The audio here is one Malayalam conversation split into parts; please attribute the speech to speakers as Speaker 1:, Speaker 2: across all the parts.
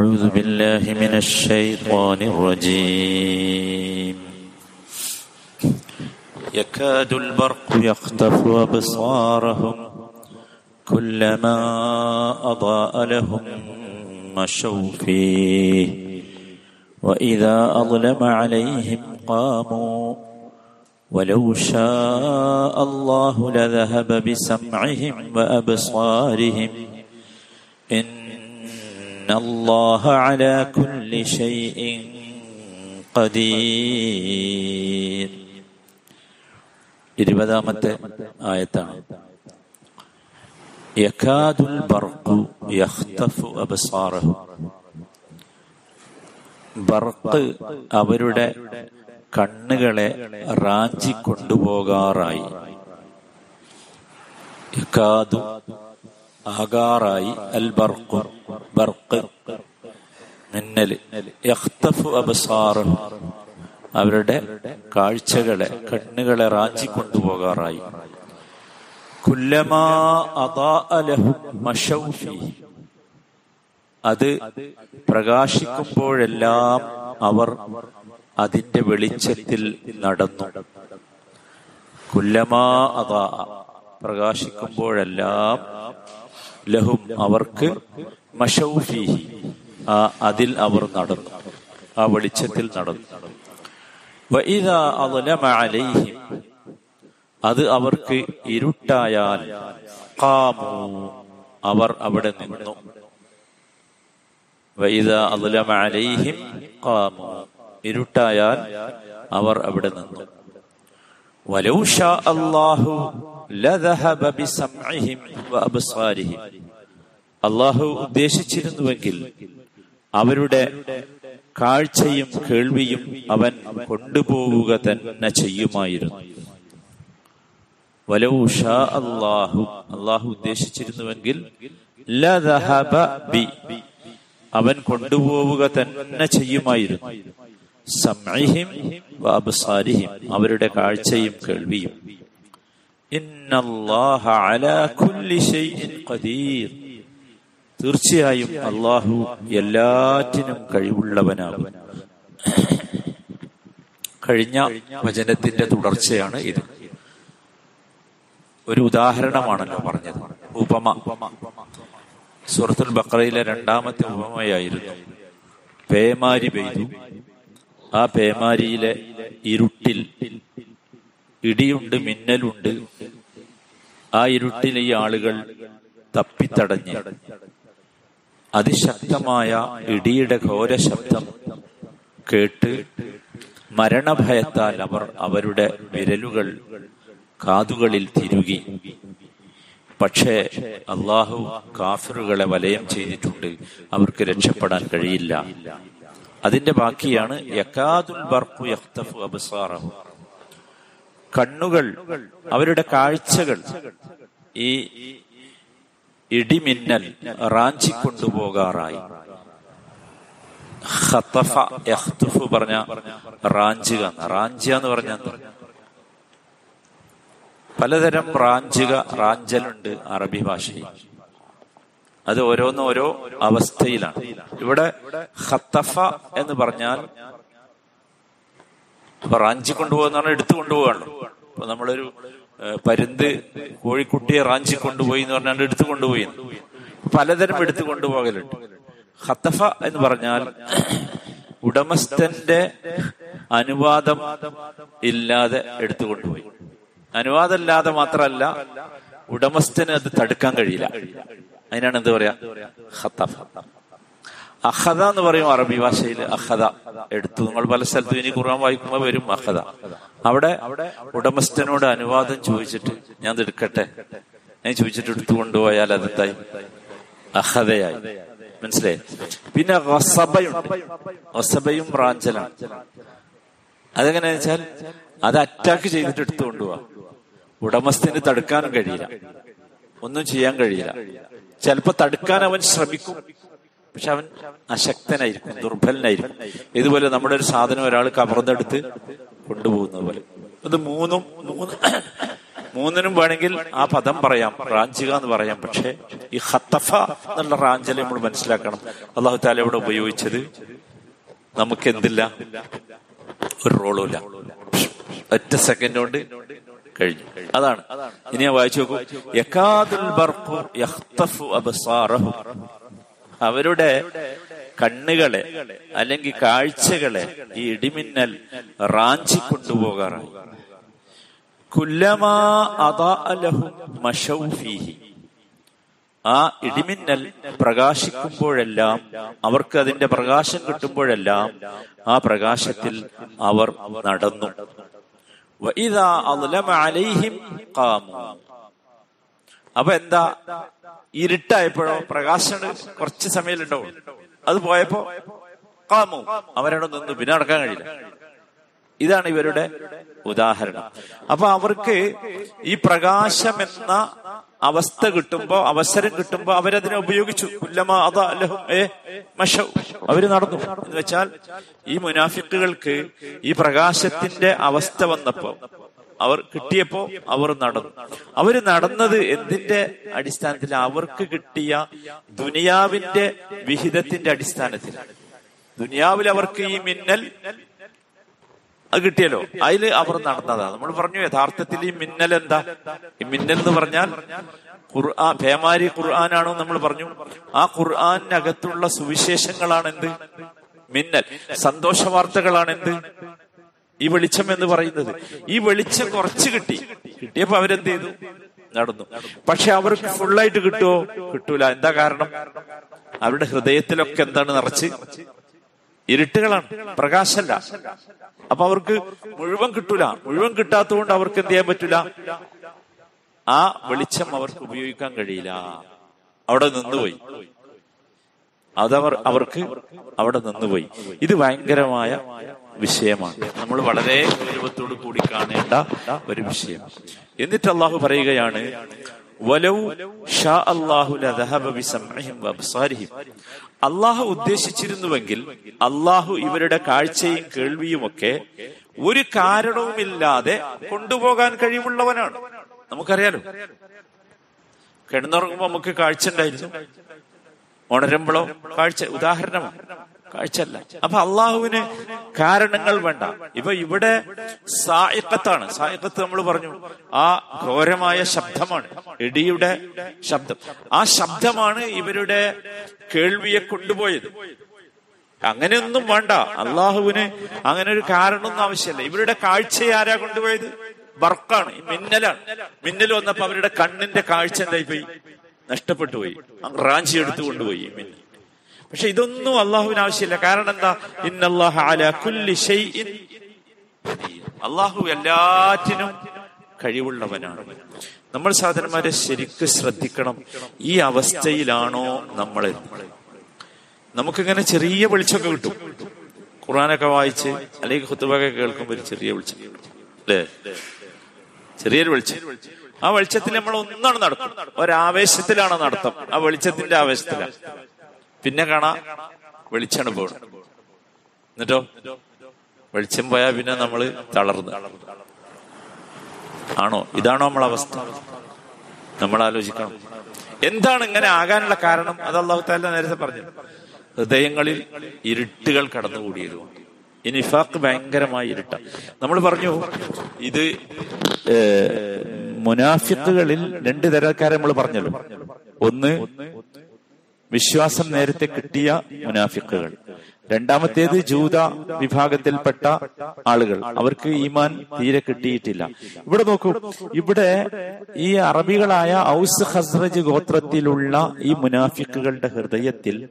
Speaker 1: أعوذ بالله من الشيطان الرجيم. يكاد البرق يخطف أبصارهم كلما أضاء لهم مشوا فيه. وإذا أظلم عليهم قاموا ولو شاء الله لذهب بسمعهم وأبصارهم إن الله على كل شيء قدير ഇരുപതാമത്തെ ആയത്താണ് യക്കാദുൽ ബർഖു യഖ്തഫു അബ്സാറഹു ബർക്ക് അവരുടെ കണ്ണുകളെ റാഞ്ചി കൊണ്ടുപോകാറായി യക്കാദു ആകാറായി അൽ ബർക്കു ബർക്ക് മിന്നൽ. യഖ്തഫു അവരുടെ കാഴ്ചകളെ കണ്ണുകളെ റാഞ്ചി കൊണ്ടുപോകാറായി. അത് പ്രകാശിക്കുമ്പോഴെല്ലാം അവർ അതിന്റെ വെളിച്ചത്തിൽ നടന്നു. കുല്ലമാ അതാ പ്രകാശിക്കുമ്പോഴെല്ലാം ലഹും അവർക്ക് മഷൌഫീഹി ആ അതിൽ അവർ നടന്നു. ആ വെളിച്ചത്തിൽ നടന്നു. അത് അവർക്ക് ഇരുട്ടായാൽ ഖാമു. അവർ അവിടെ നിന്നു. അലൈഹിം ഖാമു. ഇരുട്ടായാൽ അവർ അവിടെ നിന്നു. വലൗ അള്ളാഹു ലദഹബ ബിസംഇഹിം വഅബ്സാരിഹിം അല്ലാഹു ഉദ്ദേശിച്ചിരുന്നുവെങ്കിൽ അവരുടെ കാഴ്ചയും കേൾവിയും അവൻ കൊണ്ടുപോവുക തന്നെ ചെയ്യുമായിരുന്നു. വലൗ ഷാ അള്ളാഹു അള്ളാഹു ഉദ്ദേശിച്ചിരുന്നുവെങ്കിൽ അവൻ കൊണ്ടുപോവുക തന്നെ ചെയ്യുമായിരുന്നു. സംഹിം വാബസാരിഹിം അവരുടെ കാഴ്ചയും കേൾവിയും. ഇന്നല്ലാഹ അലാ കുല്ലി ഷൈഇൻ ഖദീർ. തീർച്ചയായും അള്ളാഹു എല്ലാറ്റിനും കഴിവുള്ളവനാകും. കഴിഞ്ഞ വചനത്തിന്റെ തുടർച്ചയാണ് ഇത്. ഒരു ഉദാഹരണമാണല്ലോ പറഞ്ഞത്. ഉപമ. സുഹൃത്തുൽ ബക്രയിലെ രണ്ടാമത്തെ ഉപമയായിരുന്നു. പേമാരി പെയ്തു. ആ പേമാരിയിലെ ഇരുട്ടിൽ ഇടിയുണ്ട് മിന്നലുണ്ട്. ആ ഇരുട്ടിൽ ഈ ആളുകൾ തപ്പിത്തടഞ്ഞ്. അതിശക്തമായ ഇടിയുടെ ഘോര ശബ്ദം കേട്ട് മരണഭയത്താൽ അവർ അവരുടെ വിരലുകൾ കാതുകളിൽ തിരുകി. പക്ഷേ അള്ളാഹു കാഫറുകളെ വലയം ചെയ്തിട്ടുണ്ട്. അവർക്ക് രക്ഷപ്പെടാൻ കഴിയില്ല. അതിന്റെ ബാക്കിയാണ് യഖ്തഫു കണ്ണുകൾ അവരുടെ കാഴ്ചകൾ ഈ ഇടിമിന്നൽ റാഞ്ചി കൊണ്ടുപോകാറായി പറഞ്ഞ റാഞ്ചുക റാഞ്ചുക എന്ന് പറഞ്ഞ പലതരം റാഞ്ചുക റാഞ്ചലുണ്ട് അറബി ഭാഷയിൽ. അത് ഓരോന്ന് ഓരോ അവസ്ഥയിലാണ്. ഇവിടെ ഖത്തഫ എന്ന് പറഞ്ഞാൽ റാഞ്ചി കൊണ്ടുപോകുന്ന പറഞ്ഞാൽ എടുത്തു കൊണ്ടുപോകാണല്ലോ ഇപ്പൊ നമ്മളൊരു പരുന്ത് കോഴിക്കുട്ടിയെ റാഞ്ചി കൊണ്ടുപോയി എന്ന് പറഞ്ഞാൽ എടുത്തു കൊണ്ടുപോയി പലതരം എടുത്തു കൊണ്ടുപോകലുണ്ട് ഹത്തഫ എന്ന് പറഞ്ഞാൽ ഉടമസ്ഥന്റെ അനുവാദം ഇല്ലാതെ എടുത്തു കൊണ്ടുപോയി അനുവാദമില്ലാതെ മാത്രമല്ല ഉടമസ്ഥന് അത് തടുക്കാൻ കഴിയില്ല. അതിനാണ് എന്താ പറയാ? ഹത്തഫ അഹദ എന്ന് പറയും അറബി ഭാഷയിൽ അഹദ എടുത്തു. നിങ്ങൾ പല സ്ഥലത്തും ഇനി ഖുർആൻ വായിക്കുമ്പോൾ വരും അഹദ അവിടെ ഉടമസ്ഥനോട് അനുവാദം ചോദിച്ചിട്ട് ഞാൻ എടുക്കട്ടെ? ഞാൻ ചോദിച്ചിട്ട് എടുത്തു കൊണ്ടുപോയാൽ അതെന്തായി അഹതയായി മനസ്സിലായി? പിന്നെ റസബയും റാഞ്ചലാണ് അതെങ്ങനെയാ വെച്ചാൽ അത് അറ്റാക്ക് ചെയ്തിട്ട് എടുത്തു കൊണ്ടുപോവാ. ഉടമസ്ഥന് തടുക്കാനും കഴിയില്ല. ഒന്നും ചെയ്യാൻ കഴിയില്ല. ചിലപ്പോ തടുക്കാൻ അവൻ ശ്രമിക്കും. പക്ഷെ അവൻ അശക്തനായിരിക്കും ദുർബലനായിരിക്കും. ഇതുപോലെ നമ്മുടെ ഒരു സാധനം ഒരാൾ കവർന്നെടുത്ത് കൊണ്ടുപോകുന്നത് പോലെ അത് മൂന്നും മൂന്ന് മൂന്നിനും വേണമെങ്കിൽ ആ പദം പറയാം. റാഞ്ചുക എന്ന് പറയാം. പക്ഷേ ഈ ഹത്തഫ എന്നുള്ള റാഞ്ചൽ നമ്മൾ മനസ്സിലാക്കണം. അള്ളാഹു താല ഇവിടെ ഉപയോഗിച്ചത് നമുക്ക് എന്തില്ല? ഒരു റോളും ഇല്ല ഒറ്റ സെക്കൻഡ് കൊണ്ട് കഴിഞ്ഞു. അതാണ്. ഇനി ഞാൻ വായിച്ചു നോക്കൂ. അവരുടെ കണ്ണുകളെ അല്ലെങ്കിൽ കാഴ്ചകളെ ഈ ഇടിമിന്നൽ റാഞ്ചി കൊണ്ടുപോകാറായി കുല്ലമാ അദാഅലഹും മശൗ ഫീഹി. ആ ഇടിമിന്നൽ പ്രകാശിക്കുമ്പോഴെല്ലാം അവർക്ക് അതിന്റെ പ്രകാശം കിട്ടുമ്പോഴെല്ലാം ആ പ്രകാശത്തിൽ അവർ നടന്നു. അപ്പൊ എന്താ? ഇരുട്ടായപ്പോഴോ? പ്രകാശം കുറച്ച് സമയമുണ്ടാവും അത് പോയപ്പോ കാമു അവരവിടെ നിന്ന് പിന്നെ നടക്കാൻ കഴിയില്ല. ഇതാണ് ഇവരുടെ ഉദാഹരണം. അപ്പൊ അവർക്ക് ഈ പ്രകാശം എന്ന അവസ്ഥ കിട്ടുമ്പോ അവസരം കിട്ടുമ്പോ അവരതിനെ ഉപയോഗിച്ചു. അവർ നടന്നു. എന്ന് വെച്ചാൽ ഈ മുനാഫിക്കുകൾക്ക് ഈ പ്രകാശത്തിന്റെ അവസ്ഥ വന്നപ്പോ അവർ കിട്ടിയപ്പോ അവർ നടന്നു. അവർ നടന്നത് എന്തിന്റെ അടിസ്ഥാനത്തിൽ അവർക്ക് കിട്ടിയ ദുനിയാവിന്റെ വിഹിതത്തിന്റെ അടിസ്ഥാനത്തിൽ. ദുനിയാവിൽ അവർക്ക് ഈ മിന്നൽ അത് കിട്ടിയല്ലോ. അതിൽ അവർ നടന്നതാണ് നമ്മൾ പറഞ്ഞു യഥാർത്ഥത്തിൽ ഈ മിന്നൽ എന്താ? ഈ മിന്നൽ എന്ന് പറഞ്ഞാൽ ഖുർആൻ പേമാരി ഖുർആനാണോ നമ്മൾ പറഞ്ഞു. ആ ഖുർആാനകത്തുള്ള സുവിശേഷങ്ങളാണ് എന്ത് മിന്നൽ. സന്തോഷ വാർത്തകളാണ് എന്ത് ഈ വെളിച്ചം എന്ന് പറയുന്നത്. ഈ വെളിച്ചം കുറച്ച് കിട്ടി. കിട്ടിയപ്പോ അവരെന്ത് ചെയ്തു നടന്നു. പക്ഷെ അവർക്ക് ഫുള്ളായിട്ട് കിട്ടുമോ കിട്ടൂല. എന്താ കാരണം? അവരുടെ ഹൃദയത്തിലൊക്കെ എന്താണ് നിറച്ച്? ഇരുട്ടുകളാണ്. പ്രകാശല്ല അപ്പൊ അവർക്ക് മുഴുവൻ കിട്ടൂല. മുഴുവൻ കിട്ടാത്തതുകൊണ്ട് അവർക്ക് എന്ത് ചെയ്യാൻ പറ്റൂല? ആ വെളിച്ചം അവർക്ക് ഉപയോഗിക്കാൻ കഴിയില്ല. അവിടെ നിന്നുപോയി. അതവർ അവർക്ക് അവിടെ നിന്നുപോയി. ഇത് ഭയങ്കരമായ വിഷയമാണ്. നമ്മൾ വളരെ ഗൗരവത്തോടു കൂടി കാണേണ്ട ഒരു വിഷയം. എന്നിട്ട് അള്ളാഹു പറയുകയാണ് അള്ളാഹു ഉദ്ദേശിച്ചിരുന്നുവെങ്കിൽ അള്ളാഹു ഇവരുടെ കാഴ്ചയും കേൾവിയും ഒക്കെ ഒരു കാരണവുമില്ലാതെ കൊണ്ടുപോകാൻ കഴിവുള്ളവനാണ്. നമുക്കറിയാലോ? കിടന്നുറങ്ങുമ്പോ നമുക്ക് കാഴ്ച ഉണ്ടായിരുന്നു. ഉണരുമ്പോഴോ? കാഴ്ച ഉദാഹരണമാണ് കാഴ്ചയല്ല. അപ്പൊ അള്ളാഹുവിന് കാരണങ്ങൾ വേണ്ട. ഇപ്പൊ ഇവിടെ സായിക്കത്താണ് സായിക്കത്ത് നമ്മൾ പറഞ്ഞു ആ ഘോരമായ ശബ്ദമാണ് ഇടിയുടെ ശബ്ദം. ആ ശബ്ദമാണ് ഇവരുടെ കേൾവിയെ കൊണ്ടുപോയത്. അങ്ങനെയൊന്നും വേണ്ട. അള്ളാഹുവിന് അങ്ങനെ ഒരു കാരണമൊന്നും ആവശ്യമില്ല. ഇവരുടെ കാഴ്ചയെ ആരാ കൊണ്ടുപോയത്? ബർക്കാണ് മിന്നലാണ്. മിന്നൽ വന്നപ്പോ അവരുടെ കണ്ണിന്റെ കാഴ്ച എന്തായി പോയി നഷ്ടപ്പെട്ടു പോയി റാഞ്ചി എടുത്തു കൊണ്ടുപോയി പിന്നെ പക്ഷെ ഇതൊന്നും അള്ളാഹുവിന് ആവശ്യമില്ല. കാരണം എന്താ? ഇന്നല്ലാഹ അല കുല്ലി ഷൈഇൻ അള്ളാഹു എല്ലാറ്റിനും കഴിവുള്ളവനാണ്. നമ്മൾ സാധനന്മാരെ ശരിക്ക് ശ്രദ്ധിക്കണം. ഈ അവസ്ഥയിലാണോ നമ്മൾ നമുക്കിങ്ങനെ ചെറിയ വെളിച്ചമൊക്കെ കിട്ടും. ഖുറാനൊക്കെ വായിച്ച് അല്ലെങ്കിൽ ഹുത്തുബൊക്കെ കേൾക്കുമ്പോൾ ഒരു ചെറിയ വെളിച്ചം അല്ലേ? ചെറിയൊരു വെളിച്ചം. ആ വെളിച്ചത്തിൽ നമ്മൾ ഒന്നാണ് നടക്കും ഒരാവേശത്തിലാണ് നടത്തം. ആ വെളിച്ചത്തിന്റെ ആവേശത്തിലാണ് പിന്നെ കാണാ വെളിച്ചാണ് പോകണം എന്നിട്ടോ? വെളിച്ചം പോയാൽ പിന്നെ നമ്മൾ തളർന്ന്. ആണോ? ഇതാണോ നമ്മളെ അവസ്ഥ? നമ്മൾ ആലോചിക്കണം. എന്താണ് ഇങ്ങനെ ആകാനുള്ള കാരണം? അത് അള്ളാഹു നേരത്തെ പറഞ്ഞു. ഹൃദയങ്ങളിൽ ഇരുട്ടുകൾ കടന്നുകൂടിയതുകൊണ്ട്. ഈ ഭയങ്കരമായി ഇരുട്ട. നമ്മൾ പറഞ്ഞു ഇത് മുനാഫിക്കുകളിൽ രണ്ട് തരക്കാരെ നമ്മൾ പറഞ്ഞല്ലോ. ഒന്ന് വിശ്വാസം നേരത്തെ കിട്ടിയ മുനാഫിക്കുകൾ രണ്ടാമത്തേത് ജൂത വിഭാഗത്തിൽപ്പെട്ട ആളുകൾ. അവർക്ക് ഈമാൻ തീരെ കിട്ടിയിട്ടില്ല. ഇവിടെ നോക്കൂ ഇവിടെ ഈ അറബികളായ ഔസ് ഹസ്രജ് ഗോത്രത്തിലുള്ള ഈ മുനാഫിക്കുകളുടെ ഹൃദയത്തിൽ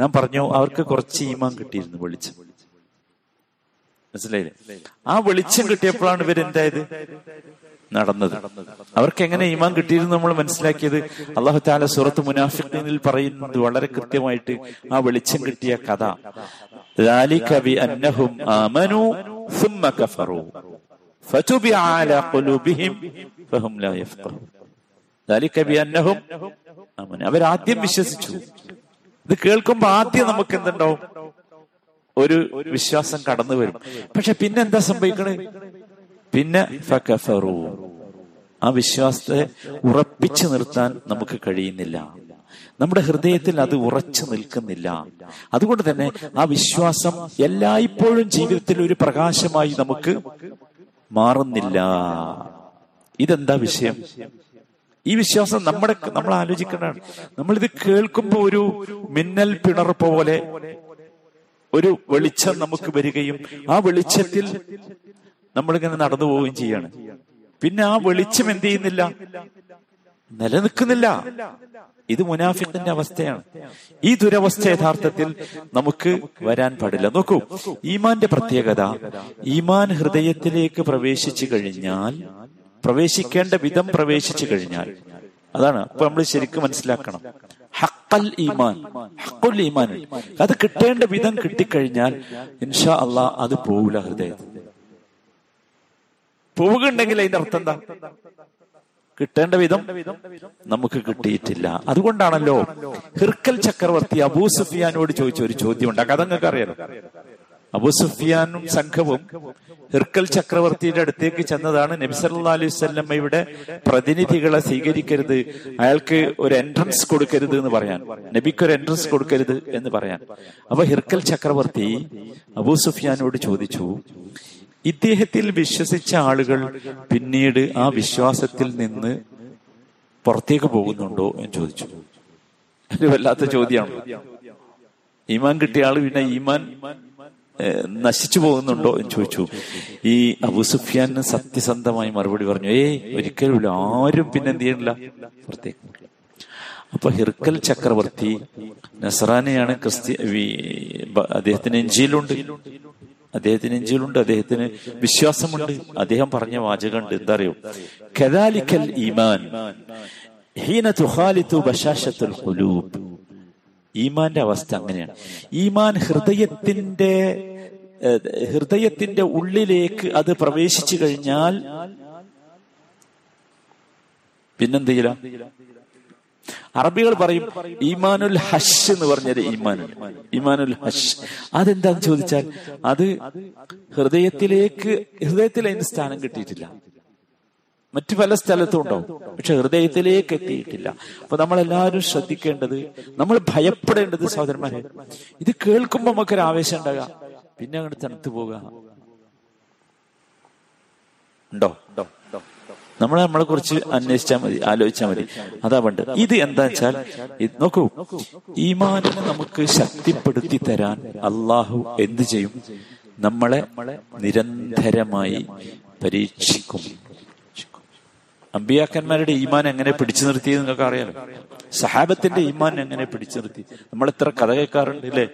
Speaker 1: ഞാൻ പറഞ്ഞു അവർക്ക് കുറച്ച് ഈമാൻ കിട്ടിയിരുന്നു വെളിച്ചം. മനസ്സിലായില്ലേ? ആ വെളിച്ചം കിട്ടിയപ്പോഴാണ് ഇവരെന്തായത്? നടന്നത്. അവർക്ക് എങ്ങനെ ഈമാൻ കിട്ടിയിരുന്നു നമ്മൾ മനസ്സിലാക്കിയത്? അള്ളാഹു താല സുറത്ത് മുനാഫിഖിനിൽ പറയുന്നത് വളരെ കൃത്യമായിട്ട് ആ വെളിച്ചം കിട്ടിയ കഥ. അവരാദ്യം വിശ്വസിച്ചു. ഇത് കേൾക്കുമ്പോ ആദ്യം നമുക്ക് എന്തുണ്ടാവും? ഒരു വിശ്വാസം കടന്നു വരും. പക്ഷെ പിന്നെ എന്താ സംഭവിക്കണേ? പിന്നെ ഫക്കഫറു ആ വിശ്വാസത്തെ ഉറപ്പിച്ചു നിർത്താൻ നമുക്ക് കഴിയുന്നില്ല. നമ്മുടെ ഹൃദയത്തിൽ അത് ഉറച്ചു നിൽക്കുന്നില്ല. അതുകൊണ്ട് തന്നെ ആ വിശ്വാസം എല്ലായ്പ്പോഴും ജീവിതത്തിൽ ഒരു പ്രകാശമായി നമുക്ക് മാറുന്നില്ല. ഇതെന്താ വിഷയം? ഈ വിശ്വാസം നമ്മുടെ നമ്മൾ ആലോചിക്കേണ്ടതാണ്. നമ്മളിത് കേൾക്കുമ്പോൾ ഒരു മിന്നൽ പിണർപ്പ് പോലെ ഒരു വെളിച്ചം നമുക്ക് വരികയും ആ വെളിച്ചത്തിൽ നമ്മളിങ്ങനെ നടന്നു പോവുകയും ചെയ്യാണ്. പിന്നെ ആ വെളിച്ചം എന്ത് ചെയ്യുന്നില്ല? നിലനിൽക്കുന്നില്ല. ഇത് മുനാഫിത്തിന്റെ അവസ്ഥയാണ്. ഈ ദുരവസ്ഥ യഥാർത്ഥത്തിൽ നമുക്ക് വരാൻ പാടില്ല. നോക്കൂ ഈമാന്റെ പ്രത്യേകത ഈമാൻ ഹൃദയത്തിലേക്ക് പ്രവേശിച്ചു കഴിഞ്ഞാൽ പ്രവേശിക്കേണ്ട വിധം പ്രവേശിച്ചു കഴിഞ്ഞാൽ അതാണ്. അപ്പൊ നമ്മൾ ശരിക്കും മനസ്സിലാക്കണം. ഹക്കൽ ഈമാൻ ഹക്കുൽ ഈമാൻ അത് കിട്ടേണ്ട വിധം കിട്ടിക്കഴിഞ്ഞാൽ ഇൻഷാ അള്ളാ അത് പോവില്ല ഹൃദയത്തിൽ. പോവുകയുണ്ടെങ്കിൽ അതിന്റെ അർത്ഥം എന്താ? കിട്ടേണ്ട വിധം നമുക്ക് കിട്ടിയിട്ടില്ല. അതുകൊണ്ടാണല്ലോ ഹിർക്കൽ ചക്രവർത്തി അബൂ സുഫിയാനോട് ചോദിച്ച ഒരു ചോദ്യം ഉണ്ട്. കഥ നിങ്ങൾക്ക് അറിയാലോ? അബൂ സുഫിയാനും സംഘവും ഹിർക്കൽ ചക്രവർത്തിയുടെ അടുത്തേക്ക് ചെന്നതാണ് നബിസല്ലാ അലൈഹി സ്വല്ലമ്മയുടെ പ്രതിനിധികളെ സ്വീകരിക്കരുത് അയാൾക്ക് ഒരു എൻട്രൻസ് കൊടുക്കരുത് എന്ന് പറയാൻ. നബിക്ക് ഒരു എൻട്രൻസ് കൊടുക്കരുത് എന്ന് പറയാൻ. അപ്പൊ ഹിർക്കൽ ചക്രവർത്തി അബൂ സുഫിയാനോട് ചോദിച്ചു ഇദ്ദേഹത്തിൽ വിശ്വസിച്ച ആളുകൾ പിന്നീട് ആ വിശ്വാസത്തിൽ നിന്ന് പുറത്തേക്ക് പോകുന്നുണ്ടോ? എന്ന് ചോദിച്ചു. വല്ലാത്ത ചോദ്യമാണ്. ഈമാൻ കിട്ടിയ ആൾ പിന്നെ ഈമാൻ നശിച്ചു പോകുന്നുണ്ടോ എന്ന് ചോദിച്ചു. ഈ അബുസുഫിയാൻ സത്യസന്ധമായി മറുപടി പറഞ്ഞു ഏയ് ഒരിക്കലും ആരും പിന്നെ എന്ത് ചെയ്യണില്ല അപ്പൊ ഹിർക്കൽ ചക്രവർത്തി നസറാനെയാണ് ക്രിസ്ത്യ അദ്ദേഹത്തിന് എഞ്ചിയിലുണ്ട് അദ്ദേഹത്തിന് എഞ്ചിയിലുണ്ട് അദ്ദേഹത്തിന് വിശ്വാസമുണ്ട്. അദ്ദേഹം പറഞ്ഞ വാചകമുണ്ട് എന്താ അറിയോ കദാലിക്കൽ ഈമാൻ ഹീന തുഹാലിത്തു ബശാശത്തുൽ ഹുലൂബ് ഈമാന്റെ അവസ്ഥ അങ്ങനെയാണ്. ഈമാൻ ഹൃദയത്തിന്റെ ഹൃദയത്തിന്റെ ഉള്ളിലേക്ക് അത് പ്രവേശിച്ചു കഴിഞ്ഞാൽ പിന്നെന്ത് ചെയ്യില്ല അറബികൾ പറയും ഈമാനുൽ ഹഷ് എന്ന് പറഞ്ഞത് ഈമാനുൽ ഈമാനുൽ ഹഷ്. അതെന്താന്ന് ചോദിച്ചാൽ അത് ഹൃദയത്തിലേക്ക് ഹൃദയത്തിൽ അതിന് സ്ഥാനം കിട്ടിയിട്ടില്ല. മറ്റു പല സ്ഥലത്തും ഉണ്ടാവും പക്ഷെ ഹൃദയത്തിലേക്ക് എത്തിയിട്ടില്ല. അപ്പൊ നമ്മൾ എല്ലാവരും ശ്രദ്ധിക്കേണ്ടത് നമ്മൾ ഭയപ്പെടേണ്ടത് സഹോദരന്മാരെ ഇത് കേൾക്കുമ്പോൾ നമുക്കൊരു ആവേശം ഉണ്ടാകുക പിന്നെ അങ്ങോട്ട് തണുത്തു പോകുക ഉണ്ടോ? ഉണ്ടോ? നമ്മൾ നമ്മളെ കുറിച്ച് അന്വേഷിച്ചാൽ മതി ആലോചിച്ചാൽ മതി. അതാ പണ്ട് ഇത് എന്താ വെച്ചാൽ നോക്കൂ. ഈമാനിനെ നമുക്ക് ശക്തിപ്പെടുത്തി തരാൻ അള്ളാഹു എന്ത് ചെയ്യും? നമ്മളെ നിരന്തരമായി പരീക്ഷിക്കും. അമ്പിയാക്കന്മാരുടെ ഈമാൻ എങ്ങനെ പിടിച്ചു നിർത്തിയത് നിങ്ങൾക്ക് അറിയാലോ? സഹാബത്തിന്റെ ഈമാൻ എങ്ങനെ പിടിച്ചു നിർത്തി? നമ്മൾ എത്ര കഥ കേൾക്കാറുണ്ട് അല്ലേ?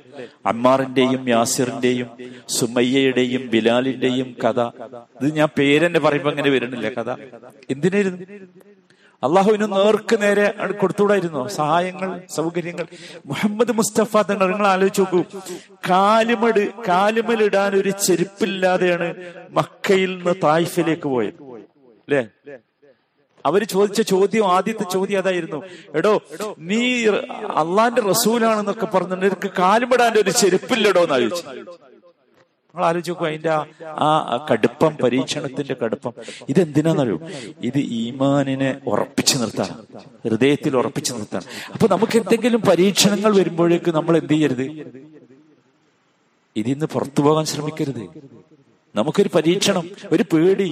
Speaker 1: അമ്മാറിന്റെയും യാസിറിന്റെയും സുമയ്യയുടെയും ബിലാലിന്റെയും കഥ. ഇത് ഞാൻ പേരെന്നെ പറയുമ്പോ അങ്ങനെ വരുന്നില്ല കഥ. എന്തിനായിരുന്നു? അള്ളാഹുവിന് നേർക്ക് നേരെ കൊടുത്തുകൂടായിരുന്നോ? സഹായങ്ങൾ സൗകര്യങ്ങൾ. മുഹമ്മദ് മുസ്തഫ തങ്ങൾ നിങ്ങൾ ആലോചിച്ച് നോക്കൂ. കാലുമട് കാലുമലിടാൻ ഒരു ചെരുപ്പില്ലാതെയാണ് മക്കയിൽ നിന്ന് തായ്ഫിലേക്ക് പോയത്. അല്ലേ? അവർ ചോദിച്ച ചോദ്യം ആദ്യത്തെ ചോദ്യം അതായിരുന്നു. എടോ നീ അള്ളാന്റെ റസൂലാണെന്നൊക്കെ പറഞ്ഞു നിനക്ക് കാലുമിടാന്റെ ഒരു ചെരുപ്പില്ലടോ എന്ന് ആലോചിച്ചു നിങ്ങൾ ആലോചിച്ച് അതിന്റെ ആ കടുപ്പം പരീക്ഷണത്തിന്റെ കടുപ്പം. ഇതെന്തിനാന്നറിയോ? ഇത് ഈമാനിനെ ഉറപ്പിച്ചു നിർത്താൻ ഹൃദയത്തിൽ ഉറപ്പിച്ചു നിർത്താൻ. അപ്പൊ നമുക്ക് എന്തെങ്കിലും പരീക്ഷണങ്ങൾ വരുമ്പോഴേക്ക് നമ്മൾ എന്ത് ചെയ്യരുത്? ഇതിന്ന് പുറത്തു പോകാൻ ശ്രമിക്കരുത്. നമുക്കൊരു പരീക്ഷണം ഒരു പേടി.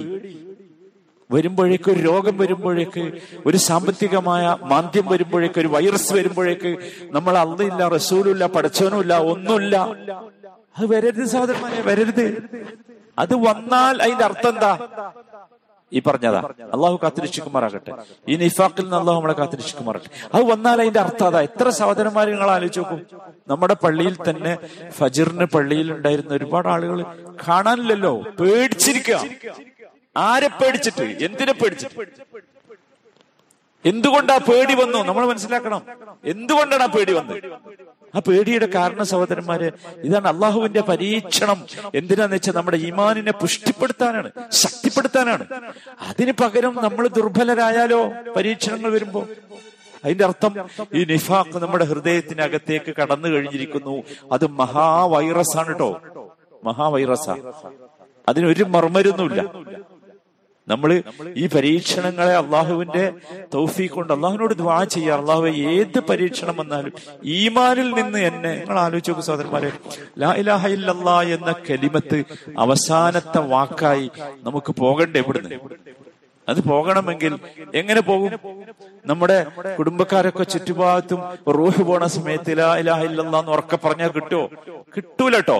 Speaker 1: വരുമ്പോഴേക്ക് ഒരു രോഗം വരുമ്പോഴേക്ക് ഒരു സാമ്പത്തികമായ മാന്ദ്യം വരുമ്പോഴേക്ക് ഒരു വൈറസ് വരുമ്പോഴേക്ക് നമ്മൾ അന്നില്ല റസൂലില്ല പഠിച്ചവനുമില്ല ഒന്നുമില്ല. അത് വരരുത് സഹോദരന്മാരെ വരരുത്. അത് വന്നാൽ അതിന്റെ അർത്ഥം എന്താ? ഈ പറഞ്ഞതാ. അള്ളാഹു കാത്തിരക്ഷിക്കുമാറാകട്ടെ. ഈ നിഫാക്കിൽ നിന്ന് അള്ളാഹു നമ്മളെ കാത്തിരക്ഷിക്കുമാറാകട്ടെ. അത് വന്നാൽ അതിന്റെ അർത്ഥം അതാ. എത്ര സഹോദരന്മാരെ നിങ്ങൾ ആലോചിച്ച് നോക്കും. നമ്മുടെ പള്ളിയിൽ തന്നെ ഫജിറിന് പള്ളിയിൽ ഉണ്ടായിരുന്ന ഒരുപാട് ആളുകൾ കാണാനില്ലല്ലോ. പേടിച്ചിരിക്കുക ആരെ പേടിച്ചിട്ട്? എന്തിനെ പേടിച്ചിട്ട്? എന്തുകൊണ്ടാ പേടി വന്നു? നമ്മൾ മനസ്സിലാക്കണം. എന്തുകൊണ്ടാണ് ആ പേടി വന്നത്? ആ പേടിയുടെ കാരണ സഹോദരന്മാര് ഇതാണ് അള്ളാഹുവിന്റെ പരീക്ഷണം. എന്തിനാന്ന് വെച്ചാൽ നമ്മുടെ ഈമാനിനെ പുഷ്ടിപ്പെടുത്താനാണ് ശക്തിപ്പെടുത്താനാണ്. അതിന് പകരം നമ്മൾ ദുർബലരായാലോ പരീക്ഷണങ്ങൾ വരുമ്പോ? അതിന്റെ അർത്ഥം ഈ നിഫാഖ് നമ്മുടെ ഹൃദയത്തിനകത്തേക്ക് കടന്നു കഴിഞ്ഞിരിക്കുന്നു. അത് മഹാവൈറസ് ആണ് കേട്ടോ മഹാവൈറസാ. അതിനൊരു മറുമരുന്നുമില്ല നമ്മൾ ഈ പരീക്ഷണങ്ങളെ അള്ളാഹുവിന്റെ തൗഫീ കൊണ്ട് അള്ളാഹുവിനോട് ദ്വാ ചെയ്യുക. അള്ളാഹു ഏത് പരീക്ഷണം വന്നാലും ഈമാനിൽ നിന്ന് എന്നെ നിങ്ങൾ ആലോചിച്ചു നോക്കും സഹോദരന്മാരെ. ലാ ഇലാഹ എന്ന കലിമത്ത് അവസാനത്തെ വാക്കായി നമുക്ക് പോകണ്ടേ ഇവിടുന്ന്? അത് പോകണമെങ്കിൽ എങ്ങനെ പോകും? നമ്മുടെ കുടുംബക്കാരൊക്കെ ചുറ്റുഭാഗത്തും റൂഹ് പോണ സമയത്ത് ലാ ഇലാഹ ഇല്ലല്ലാ എന്ന് ഉറക്കെ പറഞ്ഞാൽ കിട്ടുമോ കിട്ടൂലട്ടോ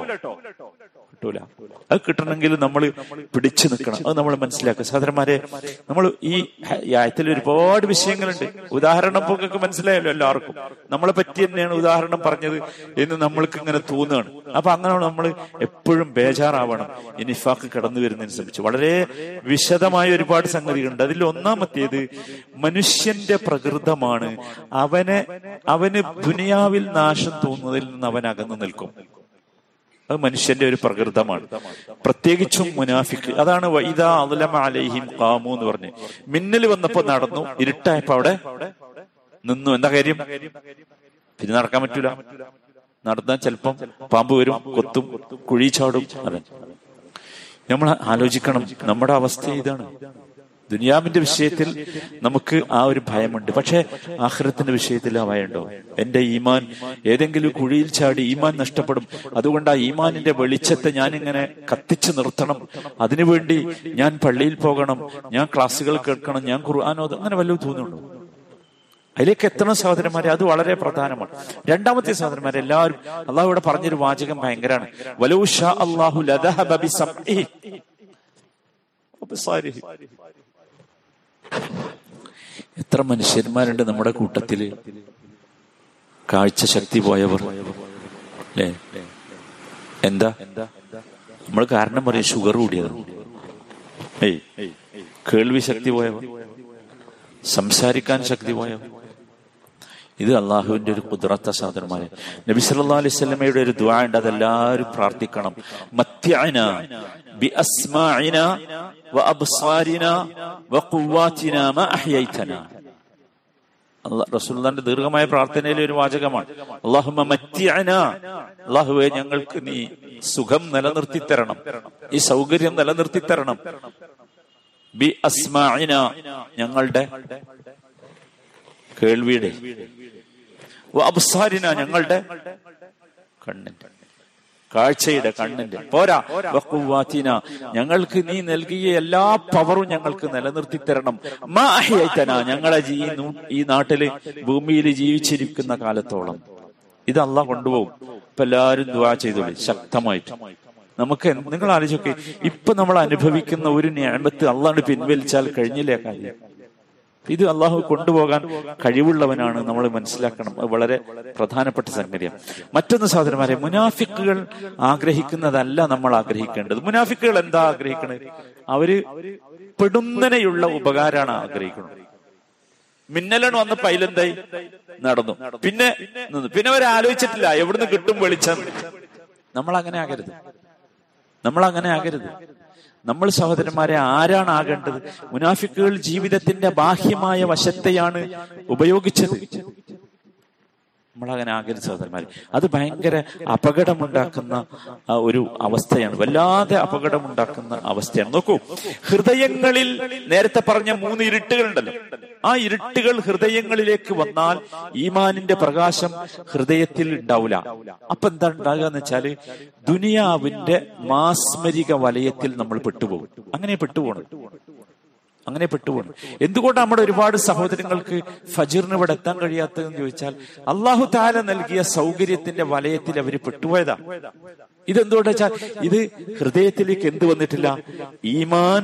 Speaker 1: കിട്ടൂല. അത് കിട്ടണമെങ്കിൽ നമ്മൾ പിടിച്ചു നിൽക്കണം. അത് നമ്മൾ മനസ്സിലാക്കുക. സഹോദരന്മാരെ നമ്മൾ ഈ ആയത്തിൽ ഒരുപാട് വിഷയങ്ങളുണ്ട്. ഉദാഹരണം പോക്കൊക്കെ മനസ്സിലായല്ലോ എല്ലാവർക്കും. നമ്മളെ പറ്റി തന്നെയാണ് ഉദാഹരണം പറഞ്ഞത് എന്ന് നമ്മൾക്ക് ഇങ്ങനെ തോന്നുകയാണ്. അപ്പൊ അങ്ങനെ നമ്മൾ എപ്പോഴും ബേജാറാവണം. ഈ നിഫാക്ക് കടന്നു വരുന്നതനുസരിച്ച് വളരെ വിശദമായ ഒരുപാട് സംഗതികളുണ്ട്. അതിൽ ഒന്നാമത്തേത് മനുഷ്യന്റെ പ്രകൃതമാണ്. അവനെ അവന് ദുനിയാവിൽ നാശം തോന്നുന്നതിൽ നിന്ന് അവൻ അകന്നു നിൽക്കും. അത് മനുഷ്യന്റെ ഒരു പ്രകൃതമാണ്. പ്രത്യേകിച്ചും മുനാഫിക്ക്. അതാണ് വൈദാ അലൈഹിം കാമു എന്ന് പറഞ്ഞ്. മിന്നൽ വന്നപ്പോ നടന്നു ഇരുട്ടായപ്പോ അവിടെ നിന്നു. എന്താ കാര്യം? പിന്നെ നടക്കാൻ പറ്റൂല. നടന്നാൽ ചിലപ്പം പാമ്പ് വരും കൊത്തും കുഴി ചാടും അതെ. നമ്മൾ ആലോചിക്കണം. നമ്മുടെ അവസ്ഥ ഇതാണ്. ദുനിയാവിന്റെ വിഷയത്തിൽ നമുക്ക് ആ ഒരു ഭയമുണ്ട്. പക്ഷെ ആഹ്റത്തിന്റെ വിഷയത്തിൽ ആ ഭയമുണ്ടോ? എന്റെ ഈമാൻ ഏതെങ്കിലും കുഴിയിൽ ചാടി ഈമാൻ നഷ്ടപ്പെടും. അതുകൊണ്ട് ആ ഈമാനിന്റെ വെളിച്ചത്തെ ഞാൻ ഇങ്ങനെ കത്തിച്ചു നിർത്തണം. അതിനുവേണ്ടി ഞാൻ പള്ളിയിൽ പോകണം. ഞാൻ ക്ലാസ്സുകൾ കേൾക്കണം. ഞാൻ ഖുർആാനോ അങ്ങനെ വല്ലതും തോന്നുന്നുണ്ടോ? അതിലേക്ക് എത്തണം സഹോദരന്മാരെ അത് വളരെ പ്രധാനമാണ്. രണ്ടാമത്തെ സഹോദരന്മാരെ എല്ലാവരും അള്ളാഹു ഇവിടെ പറഞ്ഞൊരു വാചകം ഭയങ്കരമാണ്. വലൂഷ അള്ളാഹു എത്ര മനുഷ്യന്മാരുണ്ട് നമ്മുടെ കൂട്ടത്തിൽ? കാഴ്ച ശക്തി പോയവർ. അല്ലേ എന്താ? നമ്മൾ കാരണം പറയും ഷുഗർ കൂടിയത്. ഏയ് കേൾവി ശക്തി പോയവർ. സംസാരിക്കാൻ ശക്തി പോയവർ. ഇത് അള്ളാഹുവിന്റെ ഒരു കുതിരത്ത സാധനമായ നബി സല്ലാ അലൈഹി ഒരു ദ്വാ ഉണ്ട് അതെല്ലാവരും പ്രാർത്ഥിക്കണം. റസൂലുള്ളാന്റെ ദീർഘമായ പ്രാർത്ഥനയിലെ ഒരു വാചകമാണ്. അള്ളാഹുവെ ഞങ്ങൾക്ക് നീ സുഖം നിലനിർത്തി തരണം ഈ സൗകര്യം നിലനിർത്തി തരണം ബി അസ്മാഇന. ഞങ്ങളുടെ കേൾവിയുടെ. അബ്സാരിന ഞങ്ങളുടെ കണ്ണിന്റെ കാഴ്ചയുടെ കണ്ണിന്റെ പോരാ. വക്കുവാത്തിന ഞങ്ങൾക്ക് നീ നൽകിയ എല്ലാ പവറും ഞങ്ങൾക്ക് നിലനിർത്തി തരണം മാഹിയത്തന ഞങ്ങളെ ഈ നാട്ടിൽ ഭൂമിയിൽ ജീവിച്ചിരിക്കുന്ന കാലത്തോളം. ഇത് അല്ല കൊണ്ടുപോകും. ഇപ്പൊ എല്ലാവരും ദുവാ ചെയ്തോളൂ. ശക്തമായിട്ട്. നമുക്ക് നിങ്ങൾ ആലോചിച്ചൊക്കെ. ഇപ്പൊ നമ്മൾ അനുഭവിക്കുന്ന ഒരു ഞാൻ അള്ളാണ് പിൻവലിച്ചാൽ കഴിഞ്ഞില്ലേ കാര്യം? ഇത് അള്ളാഹു കൊണ്ടുപോകാൻ കഴിവുള്ളവനാണ് നമ്മൾ മനസ്സിലാക്കണം. വളരെ പ്രധാനപ്പെട്ട സംഗതിയാണ്. മറ്റൊന്ന് സഹോദരന്മാരെ മുനാഫിക്കുകൾ ആഗ്രഹിക്കുന്നതല്ല നമ്മൾ ആഗ്രഹിക്കേണ്ടത്. മുനാഫിക്കുകൾ എന്താ ആഗ്രഹിക്കുന്നത് അവർ പെടുന്നനെയുള്ള ഉപകാരമാണ് ആഗ്രഹിക്കുന്നത്. മിന്നലണ് വന്ന പൈലന്തായി നടന്നു. പിന്നെ പിന്നെ അവർ ആലോചിച്ചിട്ടില്ല. എവിടുന്ന് കിട്ടും വെളിച്ചം? നമ്മൾ അങ്ങനെ ആകരുത്. നമ്മൾ അങ്ങനെ ആകരുത്. നമ്മൾ സഹോദരന്മാരെ ആരാണ് ആകേണ്ടത്? മുനാഫിക്കുകൾ ജീവിതത്തിന്റെ ബാഹ്യമായ വശത്തെയാണ് ഉപയോഗിച്ചത്. നമ്മളങ്ങനെ ആകരുത് സഹോദരന്മാരെ അത് ഭയങ്കര അപകടമുണ്ടാക്കുന്ന ഒരു അവസ്ഥയാണ്. വല്ലാതെ അപകടമുണ്ടാക്കുന്ന അവസ്ഥയാണ്. നോക്കൂ ഹൃദയങ്ങളിൽ നേരത്തെ പറഞ്ഞ മൂന്ന് ഇരുട്ടുകളുണ്ടല്ലോ. ആ ഇരുട്ടുകൾ ഹൃദയങ്ങളിലേക്ക് വന്നാൽ ഈമാനിന്റെ പ്രകാശം ഹൃദയത്തിൽ ഉണ്ടാവില്ല അപ്പൊ എന്താ ഉണ്ടാകുക എന്ന് വെച്ചാൽ ദുനിയാവിന്റെ മാസ്മരിക വലയത്തിൽ നമ്മൾ പെട്ടുപോകും. അങ്ങനെ പെട്ടുപോകണം. അങ്ങനെ പെട്ടുപോകണം എന്തുകൊണ്ടാണ് നമ്മുടെ ഒരുപാട് സഹോദരങ്ങൾക്ക് ഫജീറിന് ഇവിടെ എത്താൻ കഴിയാത്തതെന്ന് ചോദിച്ചാൽ അള്ളാഹു താല നൽകിയ സൗകര്യത്തിന്റെ വലയത്തിൽ അവർ പെട്ടുപോയതാ. ഇതെന്തുകൊണ്ട് വെച്ചാൽ ഇത് ഹൃദയത്തിലേക്ക് എന്ത് വന്നിട്ടില്ല? ഈമാൻ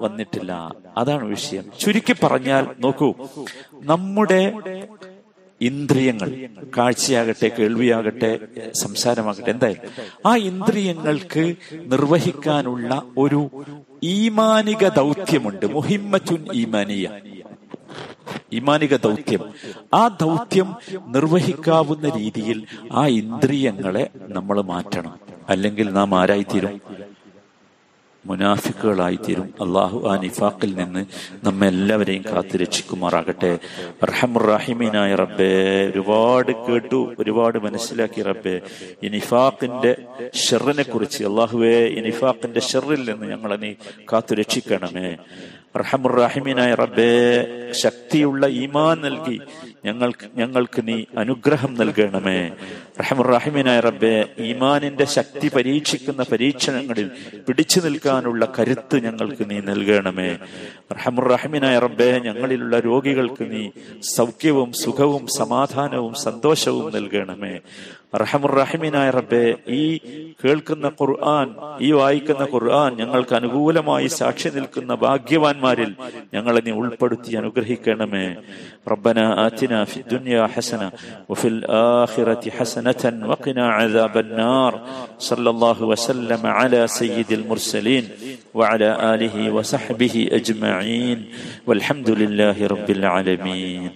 Speaker 1: വന്നിട്ടില്ല. അതാണ് വിഷയം. ചുരുക്കി പറഞ്ഞാൽ നോക്കൂ നമ്മുടെ ഇന്ദ്രിയങ്ങൾ കാഴ്ചയാകട്ടെ കേൾവിയാകട്ടെ സംസാരമാകട്ടെ എന്തായാലും ആ ഇന്ദ്രിയങ്ങൾക്ക് നിർവഹിക്കാനുള്ള ഒരു ഈമാനിക ദൗത്യമുണ്ട്. മുഹിമ്മത്തുൻ ഈമാനിയ. ഈമാനിക ദൗത്യം. ആ ദൗത്യം നിർവഹിക്കാവുന്ന രീതിയിൽ ആ ഇന്ദ്രിയങ്ങളെ നമ്മൾ മാറ്റണം. അല്ലെങ്കിൽ നാം ആരായിത്തീരും? മുനാഫിക്കുകളായിത്തീരും. അള്ളാഹു ആ നിഫാഖിൽ നിന്ന് നമ്മെല്ലാവരെയും കാത്തു രക്ഷിക്കുമാറാകട്ടെ. റഹമുറാഹിമീനായ റബ്ബെ ഒരുപാട് കേട്ടു ഒരുപാട് മനസ്സിലാക്കി റബ്ബെ. ഈ നിഫാഖിന്റെ ഷെറിനെ കുറിച്ച് അള്ളാഹുവെ ഈ നിഫാഖിന്റെ ഷെറിൽ നിന്ന് ഞങ്ങളെ നീ കാത്തു രക്ഷിക്കണമേ. റഹമുറാഹിമീനായ റബ്ബേ ശക്തിയുള്ള ഈമാൻ നൽകി ഞങ്ങൾക്ക് ഞങ്ങൾക്ക് നീ അനുഗ്രഹം നൽകണമേ. റഹമുറാഹിമീനായ റബ്ബെ ഈമാനിന്റെ ശക്തി പരീക്ഷിക്കുന്ന പരീക്ഷണങ്ങളിൽ പിടിച്ചു നിൽക്കാനുള്ള കരുത്ത് ഞങ്ങൾക്ക് നീ നൽകണമേ. റഹമുറാഹിമീനായ റബ്ബെ ഞങ്ങളിലുള്ള രോഗികൾക്ക് നീ സൗഖ്യവും സുഖവും സമാധാനവും സന്തോഷവും നൽകണമേ. റഹമുറഹിമിനായ റബ്ബെ ഈ കേൾക്കുന്ന ഖുർആൻ ഈ വായിക്കുന്ന ഖുർആൻ ഞങ്ങൾക്ക് അനുകൂലമായി സാക്ഷി നിൽക്കുന്ന ഭാഗ്യവാന്മാരിൽ ഞങ്ങളെ നീ ഉൾപ്പെടുത്തി അനുഗ്രഹിക്കണമേ റബ്ബന ആതിന في الدنيا حسنة وفي الآخرة حسنة وقنا عذاب النار صلى الله وسلم على سيد المرسلين وعلى آله وصحبه أجمعين والحمد لله رب العالمين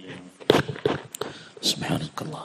Speaker 1: سبحانك الله